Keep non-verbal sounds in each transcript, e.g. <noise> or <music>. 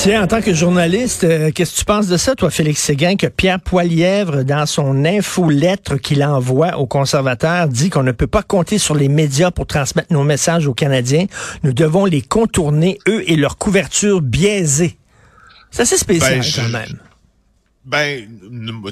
Tiens, en tant que journaliste, euh, qu'est-ce que tu penses de ça, toi, Félix Séguin, que Pierre Poilièvre, dans son infolettre qu'il envoie aux conservateurs, dit qu'on ne peut pas compter sur les médias pour transmettre nos messages aux Canadiens? Nous devons les contourner, eux et leur couverture biaisée. C'est assez spécial, Ben, je- quand même. Ben,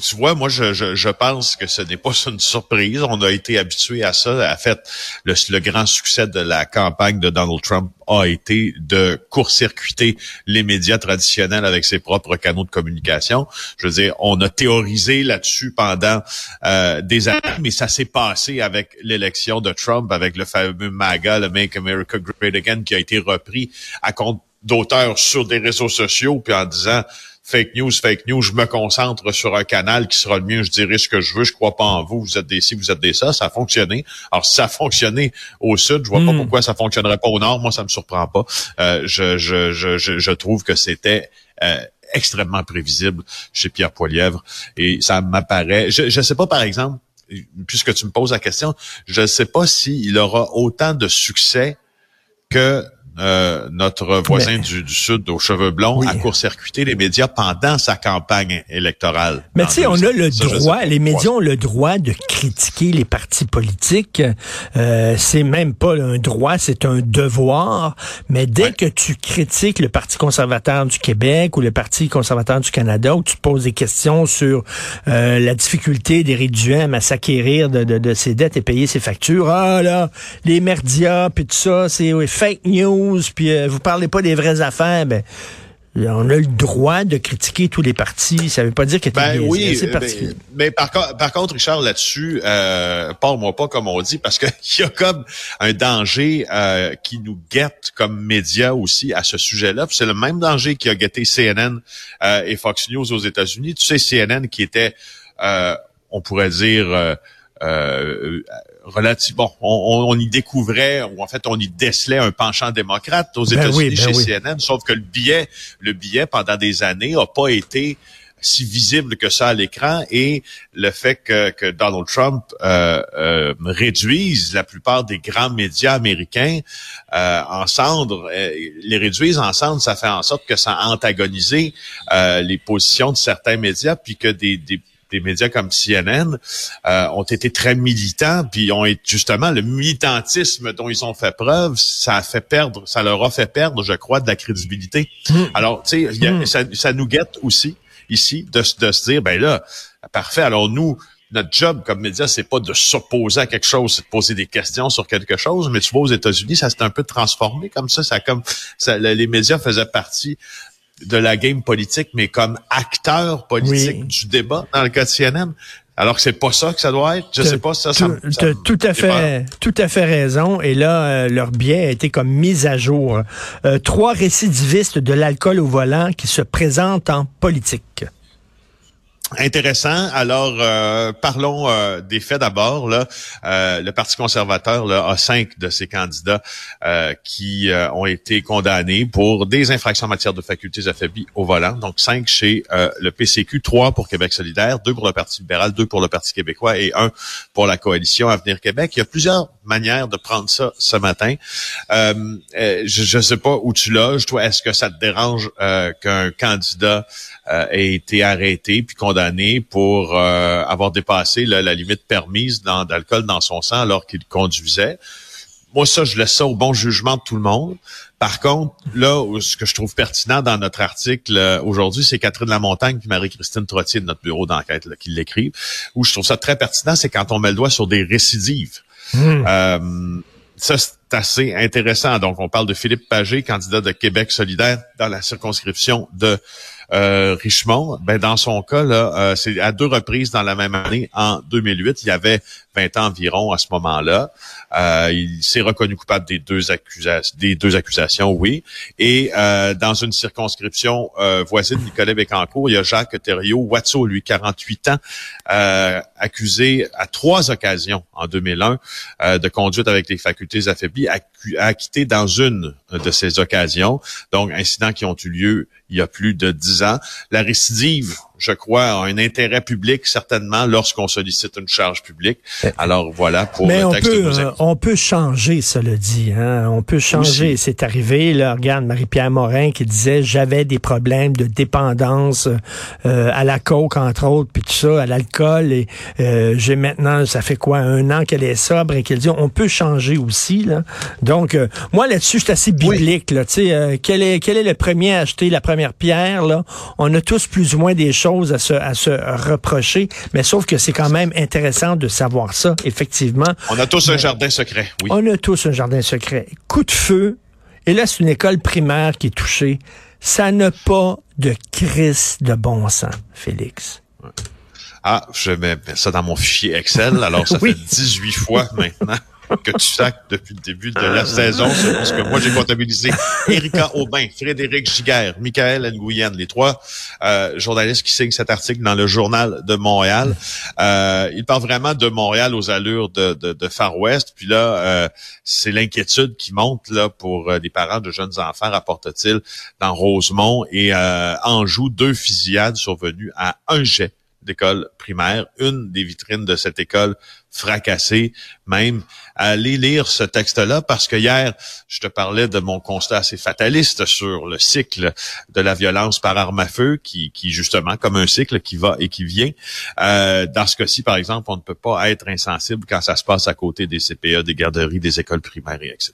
tu vois, moi, je, je, je pense que ce n'est pas <laughs> une surprise. On a été habitué à ça. En fait, le, le grand succès de la campagne de Donald Trump a été de court-circuiter les médias traditionnels avec ses propres canaux de communication. Je veux dire, on a théorisé là-dessus pendant euh, des années, mais ça s'est passé avec l'élection de Trump, avec le fameux MAGA, le Make America Great Again, qui a été repris à compte d'auteurs sur des réseaux sociaux, puis en disant fake news, fake news, je me concentre sur un canal qui sera le mien, je dirai ce que je veux, je crois pas en vous, vous êtes des ci, vous êtes des ça, ça a fonctionné. Alors, si ça a fonctionné au sud, je vois pas Hmm. pourquoi ça fonctionnerait pas au nord, moi, ça me surprend pas. Euh, je, je, je, je, je trouve que c'était euh, extrêmement prévisible chez Pierre Poilièvre et ça m'apparaît, je ne sais pas, par exemple, puisque tu me poses la question, je ne sais pas s'il aura autant de succès que euh, notre voisin Mais- du, du Sud aux cheveux blonds Oui. a court-circuité les médias pendant sa campagne électorale. Mais tu sais, on a le Ça, droit, les médias ont le droit de critiquer les partis politiques. Euh, c'est même pas un droit, c'est un devoir. Mais dès Ouais. que tu critiques le Parti conservateur du Québec ou le Parti conservateur du Canada, ou tu te poses des questions sur euh, la difficulté d'Éric Duhem à s'acquérir de, de, de ses dettes et payer ses factures, ah là, les merdias, puis tout ça, c'est oui, fake news, puis euh, vous parlez pas des vraies affaires, ben... On a le droit de critiquer tous les partis. Ça veut pas dire que t'es Ben oui, C'est euh, particulier. ben, mais par, co- par contre, Richard, là-dessus, euh, parle-moi pas comme on dit, parce qu'il <laughs> y a comme un danger euh, qui nous guette comme médias aussi à ce sujet-là. C'est le même danger qui a guetté CNN euh, et Fox News aux États-Unis. Tu sais, CNN qui était, euh, on pourrait dire, euh, relative. Bon, on, on- y découvrait, ou en fait, on y décelait un penchant démocrate aux Ben États-Unis oui, ben chez oui. CNN, sauf que le billet, le billet pendant des années a pas été si visible que ça à l'écran et le fait que, que Donald Trump euh, euh, réduise la plupart des grands médias américains euh, en cendres, euh, les réduisent en cendres, ça fait en sorte que ça a antagonisé euh, les positions de certains médias, puis que des, des des médias comme CNN euh, ont été très militants, puis ont été justement le militantisme dont ils ont fait preuve, ça a fait perdre, ça leur a fait perdre, je crois, de la crédibilité. Alors, tu sais, il y a- Mm. ça, ça nous guette aussi ici de, se- de se dire, ben là, parfait. Alors nous, notre job comme média, c'est pas de s'opposer à quelque chose, c'est de poser des questions sur quelque chose. Mais tu vois, aux États-Unis, ça s'est un peu transformé comme ça. Ça a comme ça, le- les médias faisaient partie de la game politique, mais comme acteurs politiques Oui. du débat dans le cas de CNN. Alors que c'est pas ça que ça doit être. Je sais pas, ça, ça, ça me tout à fait, tout à fait raison. Et là, euh, leur biais a été comme mis à jour. Euh, trois récidivistes de l'alcool au volant qui se présentent en politique. Intéressant. Alors, euh, parlons euh, des faits d'abord. Euh, le Parti conservateur là, a cinq de ses candidats euh, qui euh, ont été condamnés pour des infractions en matière de facultés affaiblies au volant. Donc, cinq chez euh, le PCQ, trois pour Québec solidaire, deux pour le Parti libéral, deux pour le Parti québécois et un pour la coalition Avenir Québec. Il y a plusieurs manières de prendre ça ce matin. Je ne sais pas où tu loges. Toi, est-ce que ça te dérange qu'un candidat ait été arrêté puis condamné pour euh, avoir dépassé là, la limite permise d'alcool dans son sang alors qu'il conduisait. Moi, ça, je laisse ça au bon jugement de tout le monde. Par contre, là, ce que je trouve pertinent dans notre article euh, aujourd'hui, c'est Catherine Lamontagne puis Marie-Christine Trottier de notre bureau d'enquête qui l'écrivent. Où je trouve ça très pertinent, c'est quand on met le doigt sur des récidives. Euh, ça, c'est assez intéressant. Donc, on parle de Philippe Pagé, candidat de Québec solidaire dans la circonscription de Richmond. Ben, dans son cas, là, euh, c'est à deux reprises dans la même année, en 2008. Il y avait 20 ans environ à ce moment-là. Euh, il s'est reconnu coupable des deux accusations, oui. Et euh, dans une circonscription euh, voisine, Nicolas Bécancourt, il y a Jacques Thériault, Watso, lui, 48 ans, euh, accusé à trois occasions en 2001 euh, de conduite avec les facultés affaiblies acquitté dans une de ces occasions, donc incidents qui ont eu lieu il y a plus de dix ans. La récidive, je crois, a un intérêt public certainement lorsqu'on sollicite une charge publique. Alors voilà pour Mais le on texte peut, que vous euh, on peut changer, cela dit. Hein? On peut changer. C'est arrivé. Là, regarde Marie-Pierre Morin qui disait j'avais des problèmes de dépendance euh, à la coke entre autres, puis tout ça, à l'alcool. Et euh, j'ai maintenant, ça fait quoi, un an qu'elle est sobre et qu'elle dit on peut changer aussi. Là. Donc euh, moi là-dessus, je suis assez biblique. Là, tu sais, euh, quel est quel est le premier à acheter la première pierre là? On a tous plus ou moins des choses à se à se reprocher, mais sauf que c'est quand même intéressant de savoir ça. Effectivement, On a tous un jardin secret, oui. on a tous un jardin secret. Coup de feu. Et là, c'est une école primaire qui est touchée. Ça n'a pas de crise de bon sens, Félix. Ah, je mets ça dans mon fichier Excel. Alors, ça <laughs> Oui. fait 18 fois maintenant que tu sacs depuis le début de la saison. C'est ce que moi, j'ai comptabilisé. Erika Aubin, Frédéric Giguère, Michael Nguyen, les trois euh, journalistes qui signent cet article dans le Journal de Montréal. Euh, il parle vraiment de Montréal aux allures de, de, de Far West. Puis là, euh, c'est l'inquiétude qui monte là pour euh, les parents de jeunes enfants, rapporte-t-il, dans Rosemont et euh, Anjou. Deux fusillades survenues à un jet d'école primaire, une des vitrines de cette école fracassée même. Allez lire ce texte-là parce que hier, je te parlais de mon constat assez fataliste sur le cycle de la violence par arme à feu qui, qui justement, comme un cycle qui va et qui vient. Euh, dans ce cas-ci, par exemple, on ne peut pas être insensible quand ça se passe à côté des CPA, des garderies, des écoles primaires, et etc.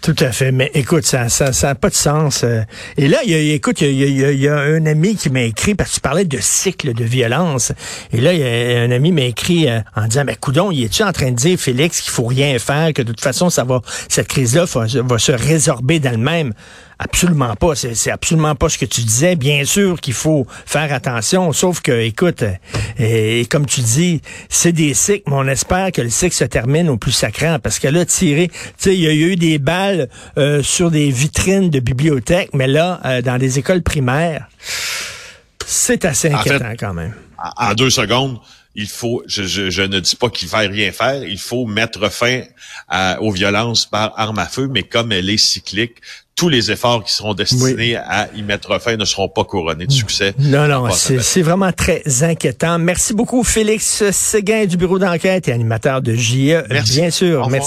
Tout à fait. Mais écoute, ça ça, ça a pas de sens. euh. Et là, il y a, écoute, il y a, un ami qui m'a écrit, parce que tu parlais de cycle de violence. Et là, il y a un ami m'a écrit euh, en disant, mais coudon, il est-tu en train de dire, Félix, qu'il faut rien faire, que de toute façon, ça va, cette crise-là va se résorber d'elle-même? Absolument pas. C'est c'est absolument pas ce que tu disais. Bien sûr qu'il faut faire attention, sauf que, écoute, euh, et, comme tu dis, c'est des cycles, mais on espère que le cycle se termine au plus sacrant, parce que là, tirer, tu sais, il y a eu des balles euh, sur des vitrines de bibliothèques, mais là, euh, dans les écoles primaires, c'est assez En fait, inquiétant quand même. en deux secondes, il faut, je, je, je ne dis pas qu'il va rien faire, il faut mettre fin à- aux violences par arme à feu, mais comme elle est cyclique, tous les efforts qui seront destinés à y mettre fin ne seront pas couronnés de succès. Non, non, c'est vraiment très inquiétant. Merci beaucoup, Félix Séguin du bureau d'enquête et animateur de JE. Merci. Bien sûr, merci.